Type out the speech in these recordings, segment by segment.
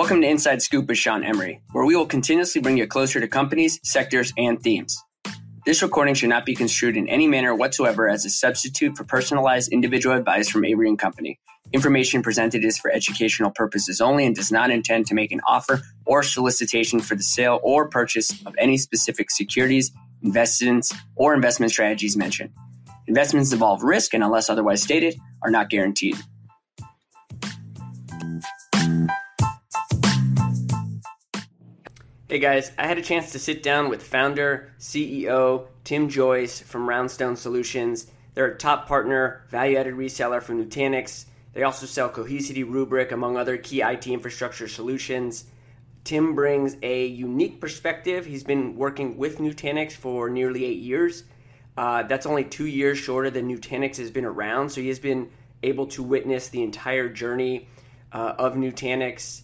Welcome to Inside Scoop with Sean Emery, where we will continuously bring you closer to companies, sectors, and themes. This recording should not be construed in any manner whatsoever as a substitute for personalized individual advice from Avory and Company. Information presented is for educational purposes only and does not intend to make an offer or solicitation for the sale or purchase of any specific securities, investments, or investment strategies mentioned. Investments involve risk and, unless otherwise stated, are not guaranteed. Hey guys, I had a chance to sit down with founder, CEO Tim Joyce from Roundstone Solutions. They're a top partner, value added reseller for Nutanix. They also sell Cohesity, Rubrik, among other key IT infrastructure solutions. Tim brings a unique perspective. He's been working with Nutanix for nearly eight years. Uh, that's only two years shorter than Nutanix has been around, so he has been able to witness the entire journey uh, of Nutanix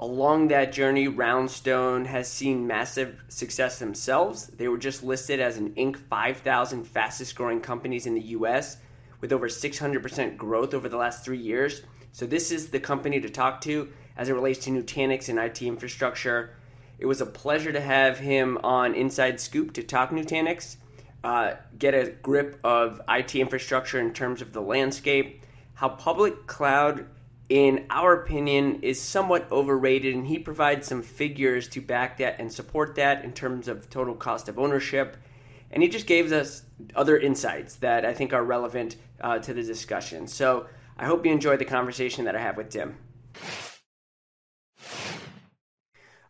Along that journey, Roundstone has seen massive success themselves. They were just listed as an Inc. 5000 fastest growing companies in the US with over 600% growth over the last three years. So, this is the company to talk to as it relates to Nutanix and IT infrastructure. It was a pleasure to have him on Inside Scoop to talk Nutanix, uh, get a grip of IT infrastructure in terms of the landscape, how public cloud in our opinion, is somewhat overrated, and he provides some figures to back that and support that in terms of total cost of ownership. And he just gave us other insights that I think are relevant uh, to the discussion. So I hope you enjoyed the conversation that I have with Tim.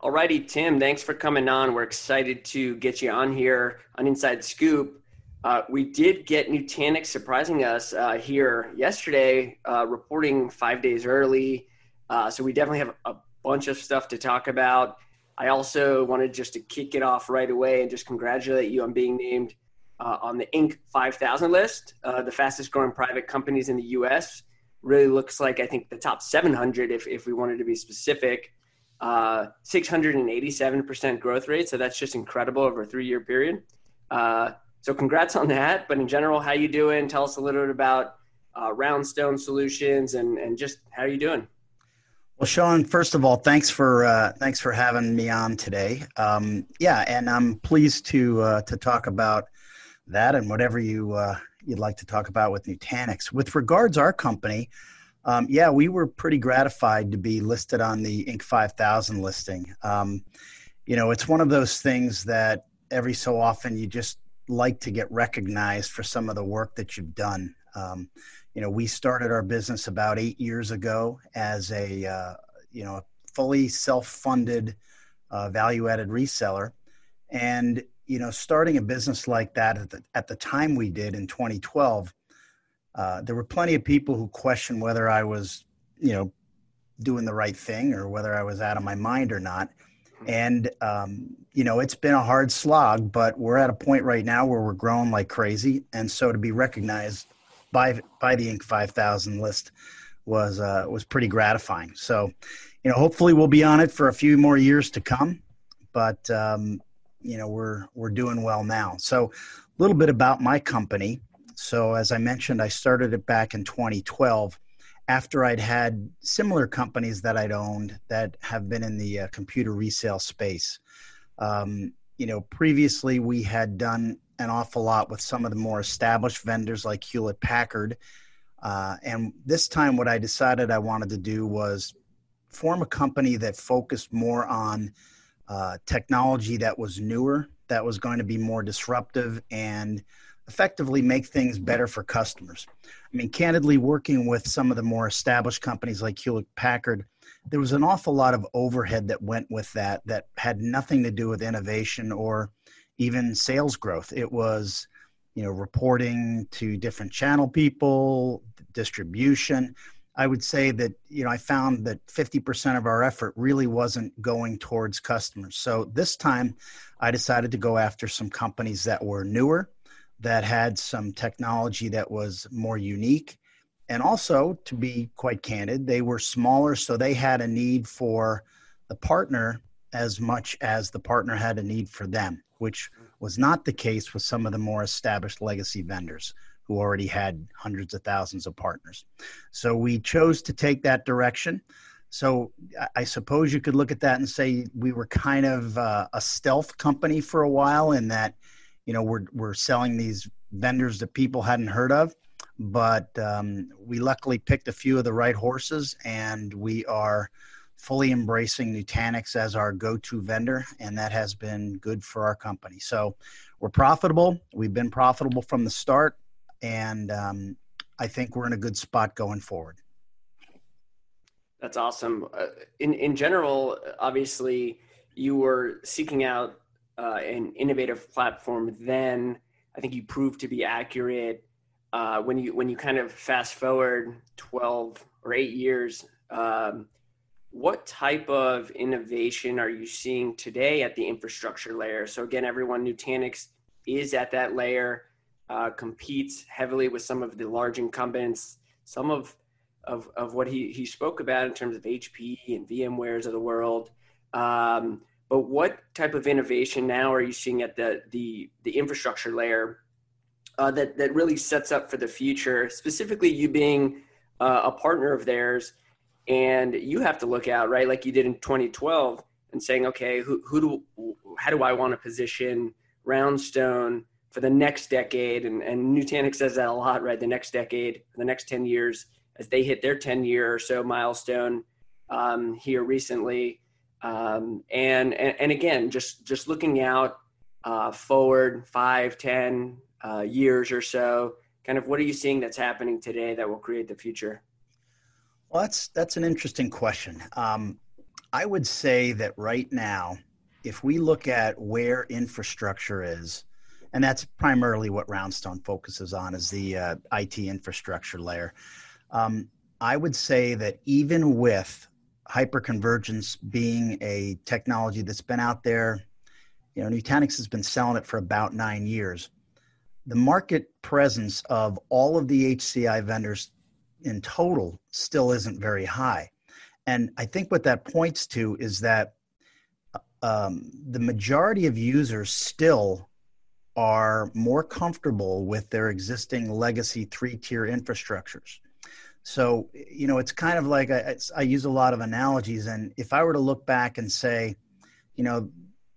Alrighty, Tim, thanks for coming on. We're excited to get you on here on Inside Scoop. Uh, we did get Nutanix surprising us uh, here yesterday, uh, reporting five days early. Uh, so we definitely have a bunch of stuff to talk about. I also wanted just to kick it off right away and just congratulate you on being named uh, on the Inc. 5000 list, uh, the fastest growing private companies in the U.S. Really looks like I think the top 700, if if we wanted to be specific. 687% growth rate, so that's just incredible over a three-year period. So congrats on that. But in general, how you doing? Tell us a little bit about uh, Roundstone Solutions and and just how you doing. Well, Sean, first of all, thanks for uh, thanks for having me on today. Um, yeah, and I'm pleased to uh, to talk about that and whatever you uh, you'd like to talk about with Nutanix. With regards our company, um, yeah, we were pretty gratified to be listed on the Inc. 5000 listing. Um, you know, it's one of those things that every so often you just like to get recognized for some of the work that you've done. Um, you know, we started our business about eight years ago as a uh, you know a fully self-funded uh, value-added reseller, and you know, starting a business like that at the, at the time we did in 2012, uh, there were plenty of people who questioned whether I was you know doing the right thing or whether I was out of my mind or not. And, um, you know, it's been a hard slog, but we're at a point right now where we're growing like crazy. And so to be recognized by, by the Inc. 5000 list was, uh, was pretty gratifying. So, you know, hopefully we'll be on it for a few more years to come, but, um, you know, we're, we're doing well now. So a little bit about my company. So as I mentioned, I started it back in 2012 after I'd had similar companies that I'd owned that have been in the uh, computer resale space. Um, you know, previously we had done an awful lot with some of the more established vendors like Hewlett Packard. Uh, and this time, what I decided I wanted to do was form a company that focused more on uh, technology that was newer, that was going to be more disruptive, and effectively make things better for customers. I mean, candidly, working with some of the more established companies like Hewlett Packard, there was an awful lot of overhead that went with that that had nothing to do with innovation or even sales growth. It was, you know, reporting to different channel people, distribution. I would say that, you know, I found that 50% of our effort really wasn't going towards customers. So this time I decided to go after some companies that were newer that had some technology that was more unique. And also, to be quite candid, they were smaller, so they had a need for the partner as much as the partner had a need for them, which was not the case with some of the more established legacy vendors who already had hundreds of thousands of partners. So we chose to take that direction. So I suppose you could look at that and say we were kind of uh, a stealth company for a while in that, you know, we're, we're selling these vendors that people hadn't heard of. But um, we luckily picked a few of the right horses and we are fully embracing Nutanix as our go to vendor. And that has been good for our company. So we're profitable. We've been profitable from the start. And um, I think we're in a good spot going forward. That's awesome. Uh, in in general, obviously, you were seeking out uh, an innovative platform. Then I think you proved to be accurate. Uh, when you when you kind of fast forward twelve or eight years, um, what type of innovation are you seeing today at the infrastructure layer? So again, everyone, Nutanix is at that layer, uh, competes heavily with some of the large incumbents. Some of of, of what he, he spoke about in terms of HP and VMwares of the world. Um, but what type of innovation now are you seeing at the, the, the infrastructure layer uh, that, that really sets up for the future, specifically you being uh, a partner of theirs and you have to look out, right? Like you did in 2012 and saying, okay, who, who do, how do I want to position Roundstone for the next decade? And, and Nutanix says that a lot, right? The next decade, the next 10 years as they hit their 10 year or so milestone um, here recently. Um, and, and, and again, just, just looking out uh, forward five ten uh, years or so, kind of what are you seeing that's happening today that will create the future? Well, that's, that's an interesting question. Um, I would say that right now, if we look at where infrastructure is, and that's primarily what Roundstone focuses on is the uh, IT infrastructure layer. Um, I would say that even with hyperconvergence being a technology that's been out there, you know, Nutanix has been selling it for about nine years. The market presence of all of the HCI vendors in total still isn't very high. And I think what that points to is that um, the majority of users still are more comfortable with their existing legacy three tier infrastructures. So, you know, it's kind of like I, I, use a lot of analogies. And if I were to look back and say, you know,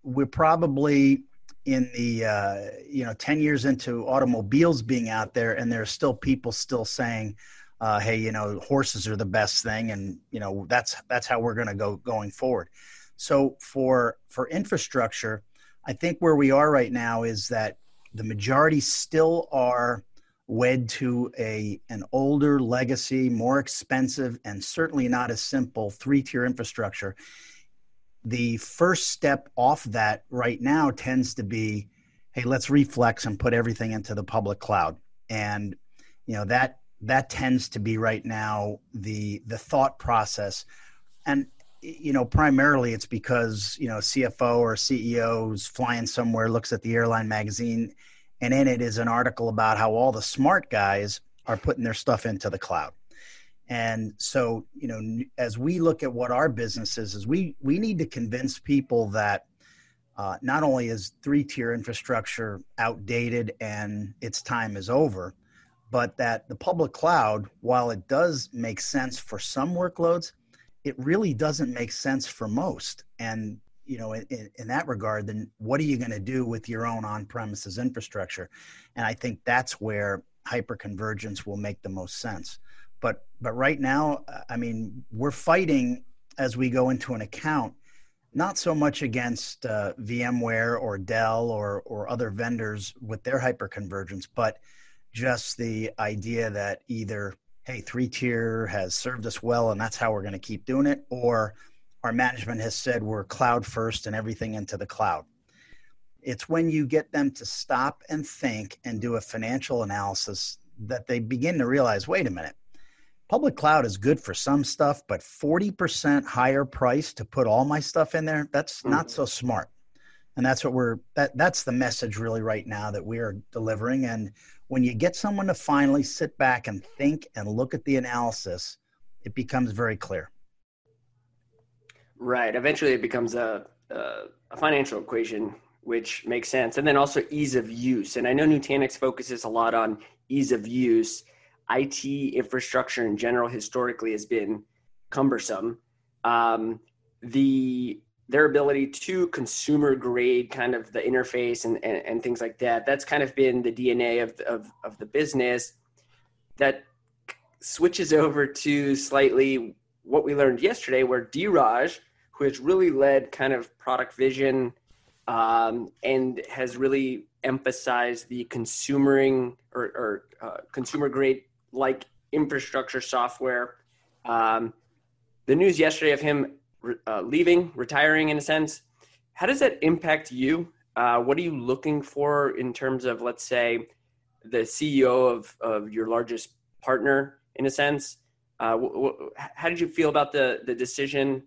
we're probably in the, uh, you know, 10 years into automobiles being out there, and there are still people still saying, uh, hey, you know, horses are the best thing. And, you know, that's, that's how we're going to go going forward. So for, for infrastructure, I think where we are right now is that the majority still are wed to a an older legacy, more expensive, and certainly not as simple three tier infrastructure. The first step off that right now tends to be, hey, let's reflex and put everything into the public cloud, and you know that that tends to be right now the the thought process, and you know primarily it's because you know CFO or CEOs flying somewhere looks at the airline magazine and in it is an article about how all the smart guys are putting their stuff into the cloud. And so you know as we look at what our business is is we we need to convince people that uh, not only is three tier infrastructure outdated and its time is over but that the public cloud while it does make sense for some workloads it really doesn't make sense for most. And you know, in, in that regard, then what are you going to do with your own on-premises infrastructure? And I think that's where hyperconvergence will make the most sense. But but right now, I mean, we're fighting as we go into an account, not so much against uh, VMware or Dell or or other vendors with their hyperconvergence, but just the idea that either hey, three tier has served us well, and that's how we're going to keep doing it, or our management has said we're cloud first and everything into the cloud. It's when you get them to stop and think and do a financial analysis that they begin to realize wait a minute, public cloud is good for some stuff, but 40% higher price to put all my stuff in there, that's mm-hmm. not so smart. And that's what we're that that's the message really right now that we are delivering. And when you get someone to finally sit back and think and look at the analysis, it becomes very clear. Right. Eventually, it becomes a, a, a financial equation, which makes sense, and then also ease of use. And I know Nutanix focuses a lot on ease of use. IT infrastructure in general historically has been cumbersome. um, the their ability to consumer grade kind of the interface and, and, and, things like that. That's kind of been the DNA of, of, of the business that switches over to slightly what we learned yesterday, where Dheeraj, who has really led kind of product vision um, and has really emphasized the consumering or, or uh, consumer grade like infrastructure software. Um, the news yesterday of him uh, leaving, retiring in a sense. How does that impact you? Uh, what are you looking for in terms of, let's say, the CEO of, of your largest partner, in a sense? Uh, how did you feel about the the decision?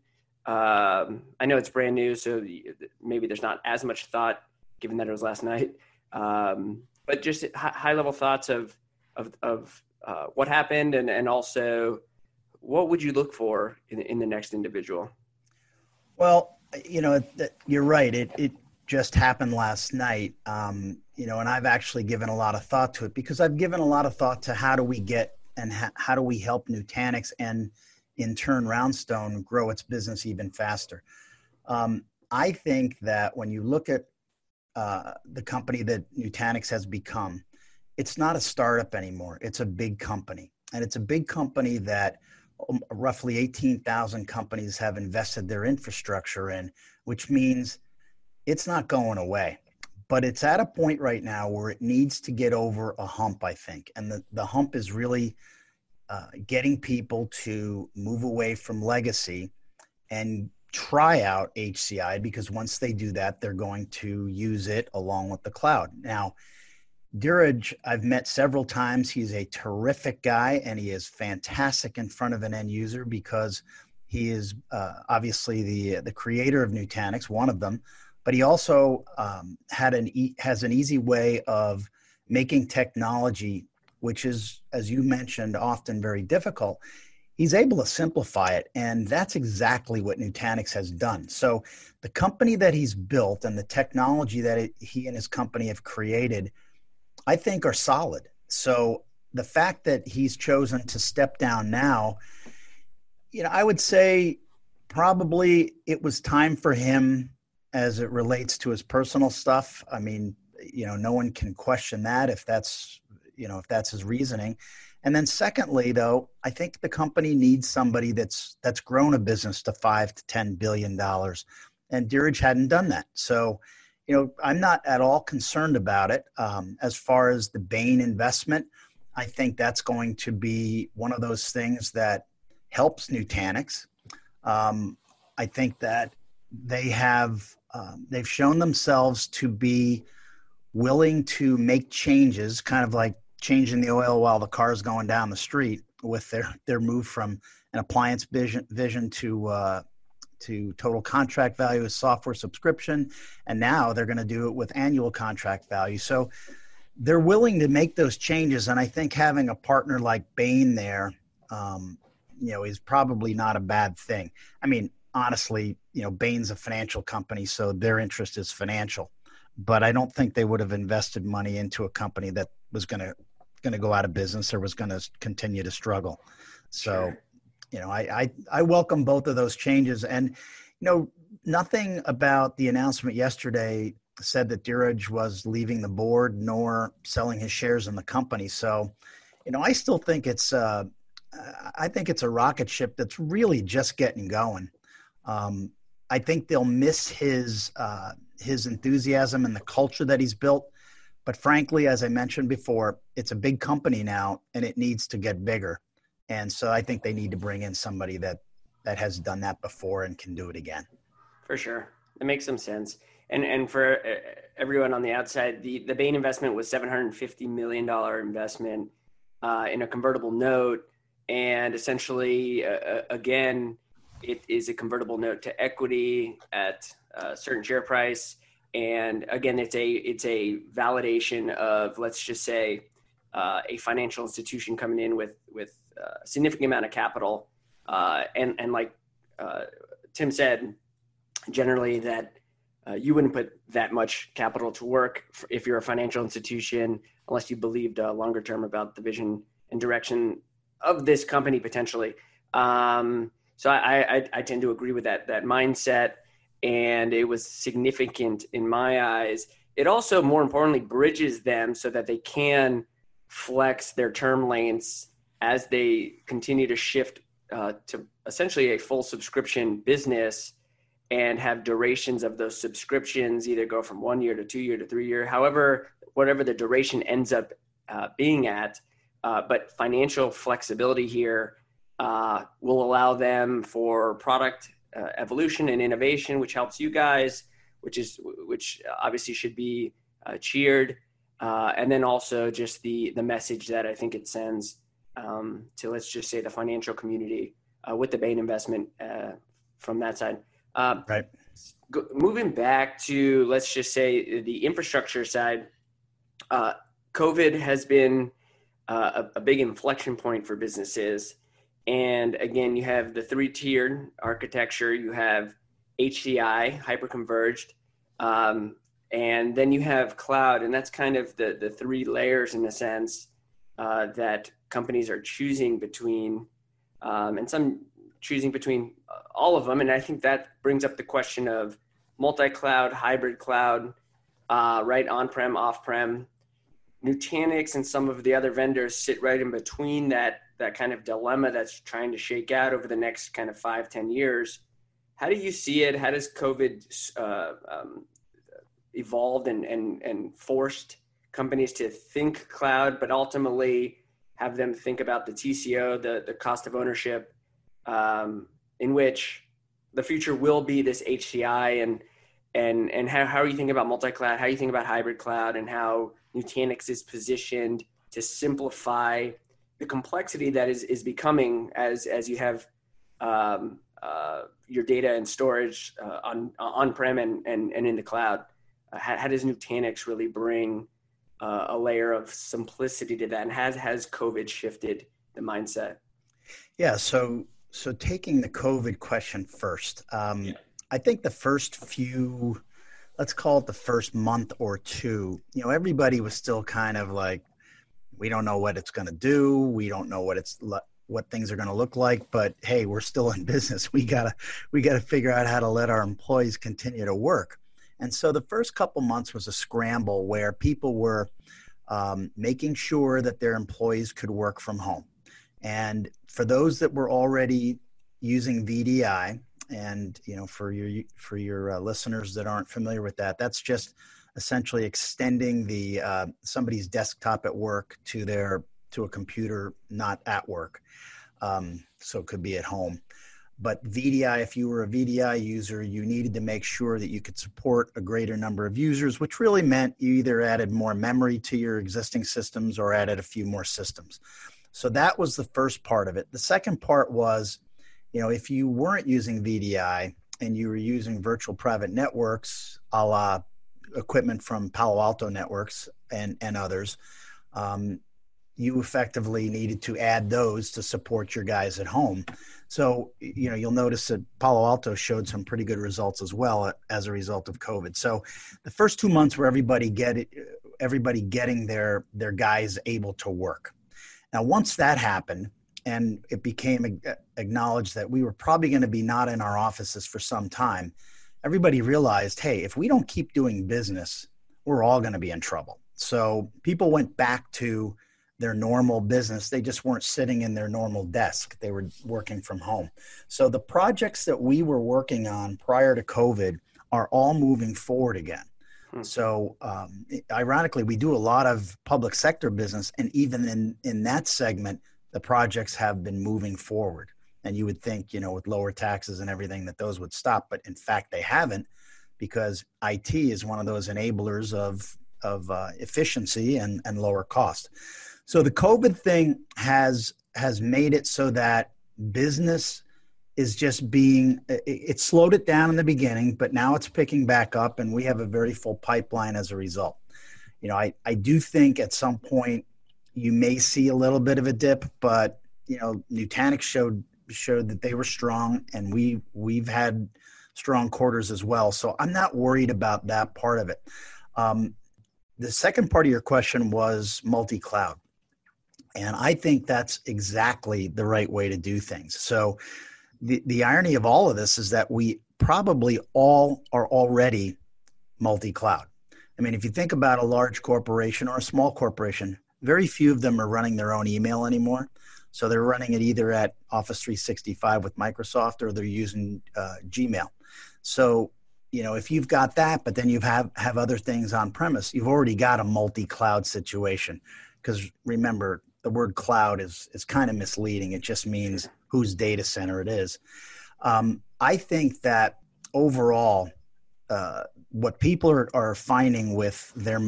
Um, I know it's brand new, so maybe there's not as much thought, given that it was last night. Um, but just high level thoughts of of, of uh, what happened, and and also what would you look for in, in the next individual? Well, you know, you're right. It it just happened last night. Um, you know, and I've actually given a lot of thought to it because I've given a lot of thought to how do we get and how do we help Nutanix and in turn Roundstone grow its business even faster. Um, I think that when you look at uh, the company that Nutanix has become, it's not a startup anymore. It's a big company, and it's a big company that um, roughly 18,000 companies have invested their infrastructure in, which means it's not going away. But it's at a point right now where it needs to get over a hump, I think. And the, the hump is really uh, getting people to move away from legacy and try out HCI because once they do that, they're going to use it along with the cloud. Now, Dheeraj, I've met several times. He's a terrific guy, and he is fantastic in front of an end user because he is uh, obviously the the creator of Nutanix, one of them. But he also um, had an e- has an easy way of making technology, which is, as you mentioned, often very difficult. He's able to simplify it, and that's exactly what Nutanix has done. So, the company that he's built and the technology that it, he and his company have created I think are solid. So the fact that he's chosen to step down now, you know, I would say probably it was time for him as it relates to his personal stuff. I mean, you know, no one can question that if that's, you know, if that's his reasoning. And then secondly, though, I think the company needs somebody that's that's grown a business to five to ten billion dollars, and Dheeraj hadn't done that. So you know, I'm not at all concerned about it. Um, as far as the Bain investment, I think that's going to be one of those things that helps Nutanix. Um, I think that they have um, they've shown themselves to be willing to make changes, kind of like changing the oil while the car's going down the street with their their move from an appliance vision vision to uh, to total contract value as software subscription. And now they're going to do it with annual contract value. So they're willing to make those changes. And I think having a partner like Bain there, um, you know, is probably not a bad thing. I mean, honestly, you know, Bain's a financial company, so their interest is financial. But I don't think they would have invested money into a company that was going to going to go out of business or was going to continue to struggle. So sure you know, I, I, I welcome both of those changes. And, you know, nothing about the announcement yesterday said that Dheeraj was leaving the board nor selling his shares in the company. So, you know, I still think it's, uh, I think it's a rocket ship that's really just getting going. Um, I think they'll miss his uh, his enthusiasm and the culture that he's built. But frankly, as I mentioned before, it's a big company now, and it needs to get bigger. And so I think they need to bring in somebody that that has done that before and can do it again. For sure, it makes some sense. And and for uh, everyone on the outside, the the Bain investment was seven hundred fifty million dollar investment uh, in a convertible note, and essentially, uh, uh, again, it is a convertible note to equity at a certain share price. And again, it's a it's a validation of let's just say uh, a financial institution coming in with with a significant amount of capital, uh, and and like uh, Tim said, generally that uh, you wouldn't put that much capital to work if you're a financial institution unless you believed uh, longer term about the vision and direction of this company potentially. Um, So I, I, I tend to agree with that that mindset, and it was significant in my eyes. It also, more importantly, bridges them so that they can flex their term lengths as they continue to shift uh, to essentially a full subscription business and have durations of those subscriptions either go from one year to two year to three year, however, whatever the duration ends up uh, being at. Uh, but financial flexibility here uh, will allow them for product uh, evolution and innovation, which helps you guys, which is which obviously should be uh, cheered, uh, and then also just the the message that I think it sends um, to let's just say the financial community with the Bain investment from that side. Um, right. Go, moving back to let's just say the infrastructure side, uh, COVID has been uh, a, a, big inflection point for businesses. And again, you have the three tiered architecture. You have HCI, hyperconverged, um, and then you have cloud, and that's kind of the the three layers in a sense uh, that companies are choosing between. Um, and some choosing between all of them. And I think that brings up the question of multi-cloud, hybrid cloud, uh, right on-prem, off-prem. Nutanix and some of the other vendors sit right in between that that kind of dilemma that's trying to shake out over the next kind of five, ten years. How do you see it? How does COVID uh, um, evolved and, and, and forced companies to think cloud, but ultimately have them think about the TCO, the, the cost of ownership, um, in which the future will be this HCI and and and how, how are you thinking about multi-cloud? How you thinking about hybrid cloud and how Nutanix is positioned to simplify the complexity that is is becoming as as you have um, uh, your data and storage uh, on on prem and, and and in the cloud. Uh, how, how, does Nutanix really bring uh, a layer of simplicity to that? And has has COVID shifted the mindset? Yeah. So so, taking the COVID question first, um, yeah. I think the first few, let's call it the first month or two, you know, everybody was still kind of like, we don't know what it's going to do. We don't know what it's what things are going to look like. But hey, we're still in business. We gotta we gotta figure out how to let our employees continue to work. And so the first couple months was a scramble where people were um, making sure that their employees could work from home. And for those that were already using VDI, and you know, for your for your uh, listeners that aren't familiar with that, that's just essentially extending the uh, somebody's desktop at work to their to a computer not at work. Um, so it could be at home. But VDI, if you were a VDI user, you needed to make sure that you could support a greater number of users, which really meant you either added more memory to your existing systems or added a few more systems. So that was the first part of it. The second part was, you know, if you weren't using VDI and you were using virtual private networks, a la equipment from Palo Alto Networks and, and others, um, you effectively needed to add those to support your guys at home. So, you know, you'll notice that Palo Alto showed some pretty good results as well as a result of COVID. So, the first two months were everybody get it, everybody getting their their guys able to work. Now, once that happened, and it became acknowledged that we were probably going to be not in our offices for some time, everybody realized hey, if we don't keep doing business, we're all going to be in trouble. So people went back to their normal business. They just weren't sitting in their normal desk, they were working from home. So the projects that we were working on prior to COVID are all moving forward again. Hmm. So, um, ironically, we do a lot of public sector business, and even in in that segment, the projects have been moving forward. And you would think, you know, with lower taxes and everything, that those would stop, but in fact, they haven't, because IT is one of those enablers of of uh, efficiency and and lower cost. So the COVID thing has has made it so that business is just being it, slowed it down in the beginning but now it's picking back up and we have a very full pipeline as a result you know i i do think at some point you may see a little bit of a dip but you know nutanix showed showed that they were strong and we we've had strong quarters as well so i'm not worried about that part of it um, the second part of your question was multi-cloud and i think that's exactly the right way to do things so the, the irony of all of this is that we probably all are already multi cloud. I mean, if you think about a large corporation or a small corporation, very few of them are running their own email anymore. So they're running it either at Office 365 with Microsoft or they're using uh, Gmail. So, you know, if you've got that, but then you have, have other things on premise, you've already got a multi cloud situation. Because remember, the word cloud is, is kind of misleading. It just means whose data center it is. Um, I think that overall, uh, what people are, are finding with their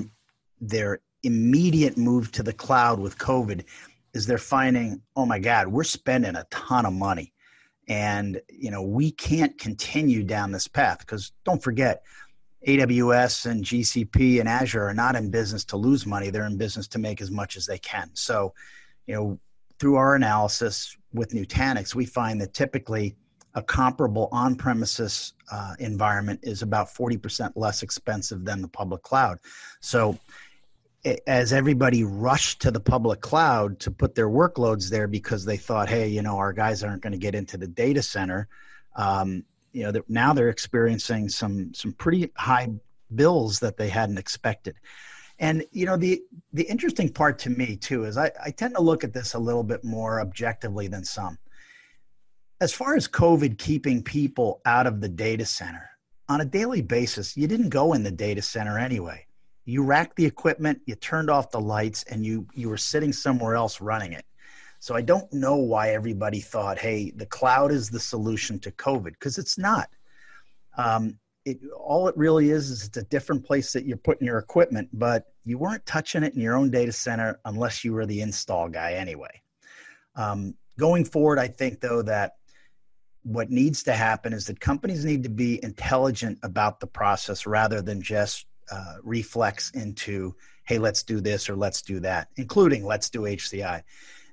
their immediate move to the cloud with COVID is they're finding, oh my God, we're spending a ton of money. And, you know, we can't continue down this path because don't forget, AWS and GCP and Azure are not in business to lose money. They're in business to make as much as they can. So, you know, through our analysis with Nutanix, we find that typically a comparable on premises uh, environment is about 40% less expensive than the public cloud. So, as everybody rushed to the public cloud to put their workloads there because they thought, hey, you know, our guys aren't going to get into the data center. Um, you know, now they're experiencing some some pretty high bills that they hadn't expected. And you know, the the interesting part to me too is I, I tend to look at this a little bit more objectively than some. As far as COVID keeping people out of the data center, on a daily basis, you didn't go in the data center anyway you racked the equipment, you turned off the lights, and you you were sitting somewhere else running it. So I don't know why everybody thought, hey, the cloud is the solution to COVID, because it's not. Um, it, all it really is is it's a different place that you're putting your equipment, but you weren't touching it in your own data center unless you were the install guy anyway. Um, going forward, I think though that what needs to happen is that companies need to be intelligent about the process rather than just uh, reflex into, hey, let's do this or let's do that, including let's do HCI.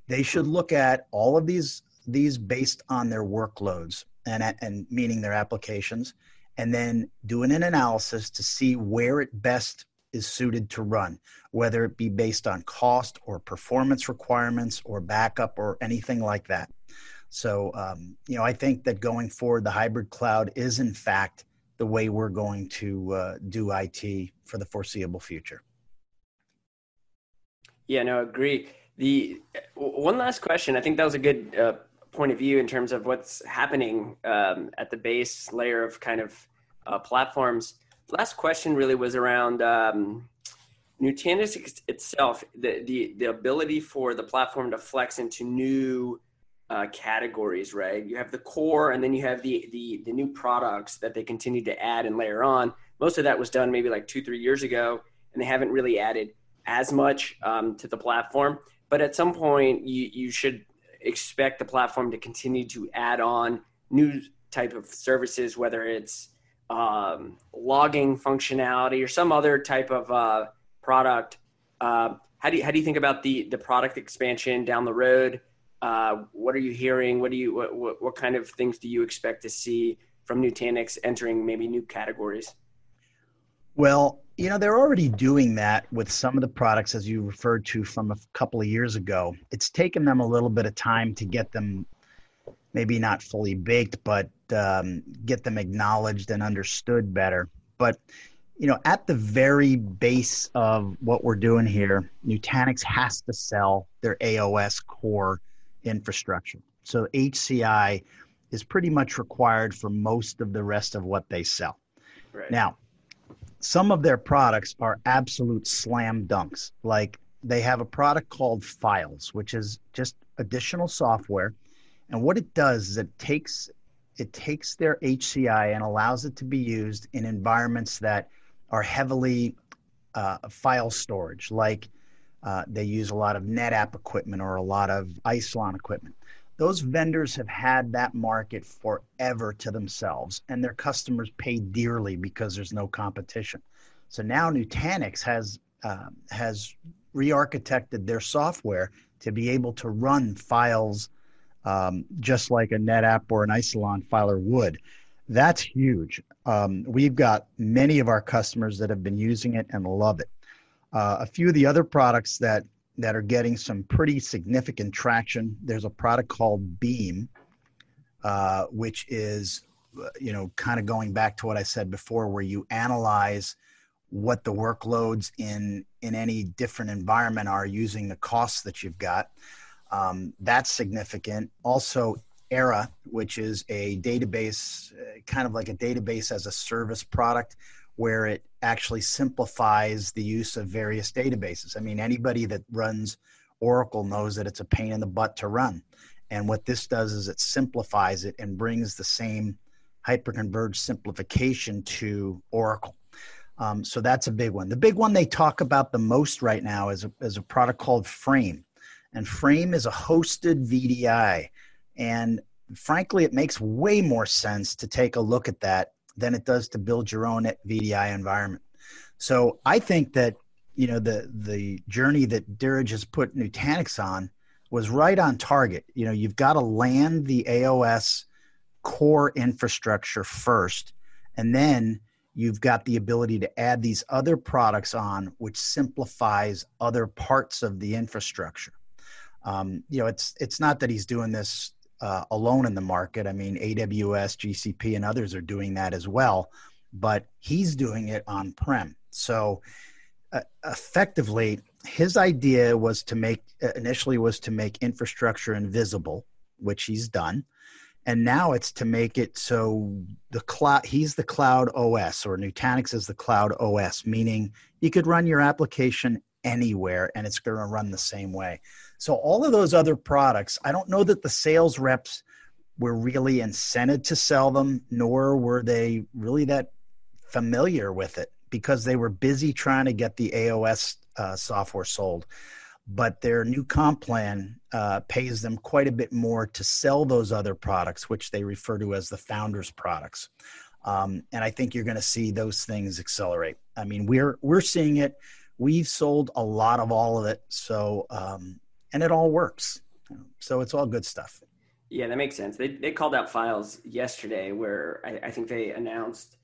They should look at all of these these based on their workloads and and meaning their applications, and then doing an analysis to see where it best is suited to run, whether it be based on cost or performance requirements or backup or anything like that. So, um, you know, I think that going forward, the hybrid cloud is in fact the way we're going to uh, do IT for the foreseeable future. Yeah, no, agree. The one last question. I think that was a good uh, point of view in terms of what's happening um, at the base layer of kind of uh, platforms. Last question really was around um, Nutanix itself, the, the the ability for the platform to flex into new uh, categories, right? You have the core, and then you have the, the the new products that they continue to add and layer on. Most of that was done maybe like two, three years ago, and they haven't really added as much um, to the platform. But at some point, you you should expect the platform to continue to add on new type of services, whether it's um, logging functionality or some other type of uh, product. Uh, how do you, how do you think about the the product expansion down the road? Uh, what are you hearing? What do you what, what, what kind of things do you expect to see from Nutanix entering maybe new categories? Well, you know they're already doing that with some of the products as you referred to from a couple of years ago. It's taken them a little bit of time to get them maybe not fully baked, but um, get them acknowledged and understood better. But you know, at the very base of what we're doing here, Nutanix has to sell their AOS core infrastructure. So HCI is pretty much required for most of the rest of what they sell. Right. Now, some of their products are absolute slam dunks. Like they have a product called Files, which is just additional software. And what it does is it takes it takes their HCI and allows it to be used in environments that are heavily uh, file storage, like uh, they use a lot of NetApp equipment or a lot of Isilon equipment. Those vendors have had that market forever to themselves, and their customers pay dearly because there's no competition. So now Nutanix has uh, has re-architected their software to be able to run files um, just like a NetApp or an Isilon filer would. That's huge. Um, we've got many of our customers that have been using it and love it. Uh, a few of the other products that that are getting some pretty significant traction. There's a product called Beam uh, which is, uh, you know, kind of going back to what I said before, where you analyze what the workloads in in any different environment are using the costs that you've got. Um, that's significant. Also, Era, which is a database, uh, kind of like a database as a service product, where it actually simplifies the use of various databases. I mean, anybody that runs Oracle knows that it's a pain in the butt to run. And what this does is it simplifies it and brings the same hyperconverged simplification to Oracle. Um, so that's a big one. The big one they talk about the most right now is a, is a product called Frame. And Frame is a hosted VDI. And frankly, it makes way more sense to take a look at that than it does to build your own VDI environment. So I think that you know the the journey that Dheeraj has put Nutanix on was right on target. You know, you've got to land the AOS core infrastructure first, and then you've got the ability to add these other products on, which simplifies other parts of the infrastructure. Um, you know, it's it's not that he's doing this uh, alone in the market. I mean, AWS, GCP, and others are doing that as well, but he's doing it on prem. So uh, effectively, his idea was to make uh, initially was to make infrastructure invisible, which he's done, and now it's to make it so the cloud. He's the cloud OS, or Nutanix is the cloud OS, meaning you could run your application anywhere and it's going to run the same way. So all of those other products, I don't know that the sales reps were really incented to sell them, nor were they really that familiar with it because they were busy trying to get the AOS uh, software sold. But their new comp plan uh, pays them quite a bit more to sell those other products, which they refer to as the founders' products. Um, and I think you're going to see those things accelerate. I mean, we're we're seeing it. We've sold a lot of all of it, so um, and it all works. So it's all good stuff. Yeah, that makes sense. They they called out files yesterday where I, I think they announced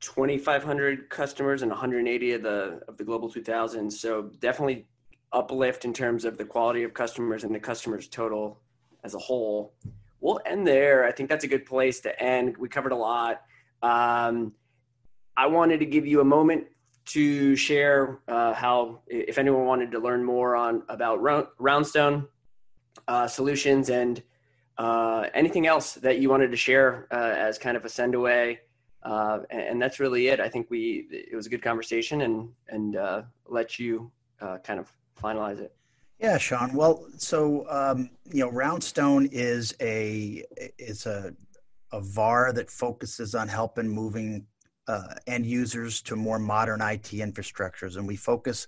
2,500 customers and 180 of the of the global 2000. So definitely uplift in terms of the quality of customers and the customers total as a whole. We'll end there. I think that's a good place to end. We covered a lot. Um, I wanted to give you a moment to share uh, how, if anyone wanted to learn more on about Roundstone uh, solutions and uh, anything else that you wanted to share uh, as kind of a send away. Uh, and, and, that's really it. I think we it was a good conversation and and let you kind of finalize it. Yeah, Sean. Well, so um, you know, Roundstone is a is a a VAR that focuses on helping moving uh, end users to more modern IT infrastructures. And we focus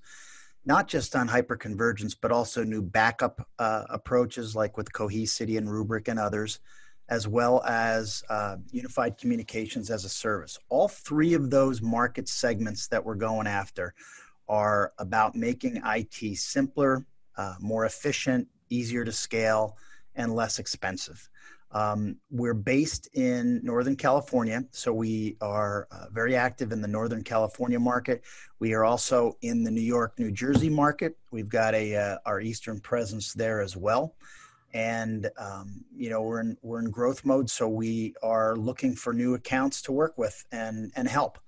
not just on hyperconvergence, but also new backup uh, approaches like with Cohesity and Rubrik and others, as well as uh, unified communications as a service. All three of those market segments that we're going after are about making IT simpler, uh, more efficient, easier to scale, and less expensive. Um, we're based in Northern California, so we are uh, very active in the Northern California market. We are also in the New York, New Jersey market. We've got a uh, our Eastern presence there as well, and um, you know we're in we're in growth mode, so we are looking for new accounts to work with and and help.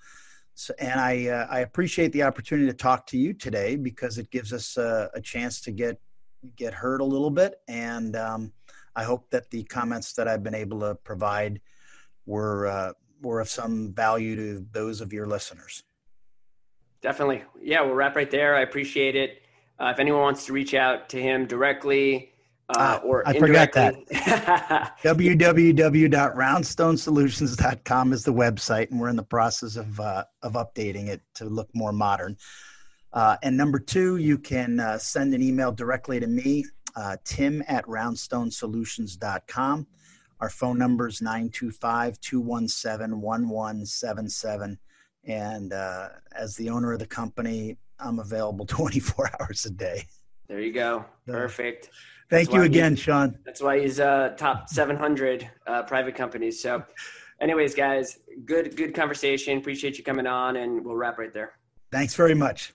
So, and I uh, I appreciate the opportunity to talk to you today because it gives us a, a chance to get get heard a little bit and. Um, I hope that the comments that I've been able to provide were uh, were of some value to those of your listeners. Definitely, yeah. We'll wrap right there. I appreciate it. Uh, if anyone wants to reach out to him directly uh, uh or I forgot that www.roundstonesolutions.com is the website, and we're in the process of uh, of updating it to look more modern. Uh, and number two, you can uh, send an email directly to me uh, tim at roundstonesolutions.com. Our phone number is 925 217 1177. And uh, as the owner of the company, I'm available 24 hours a day. There you go. Perfect. Thank that's you again, Sean. That's why he's uh, top 700 uh, private companies. So, anyways, guys, good good conversation. Appreciate you coming on, and we'll wrap right there. Thanks very much.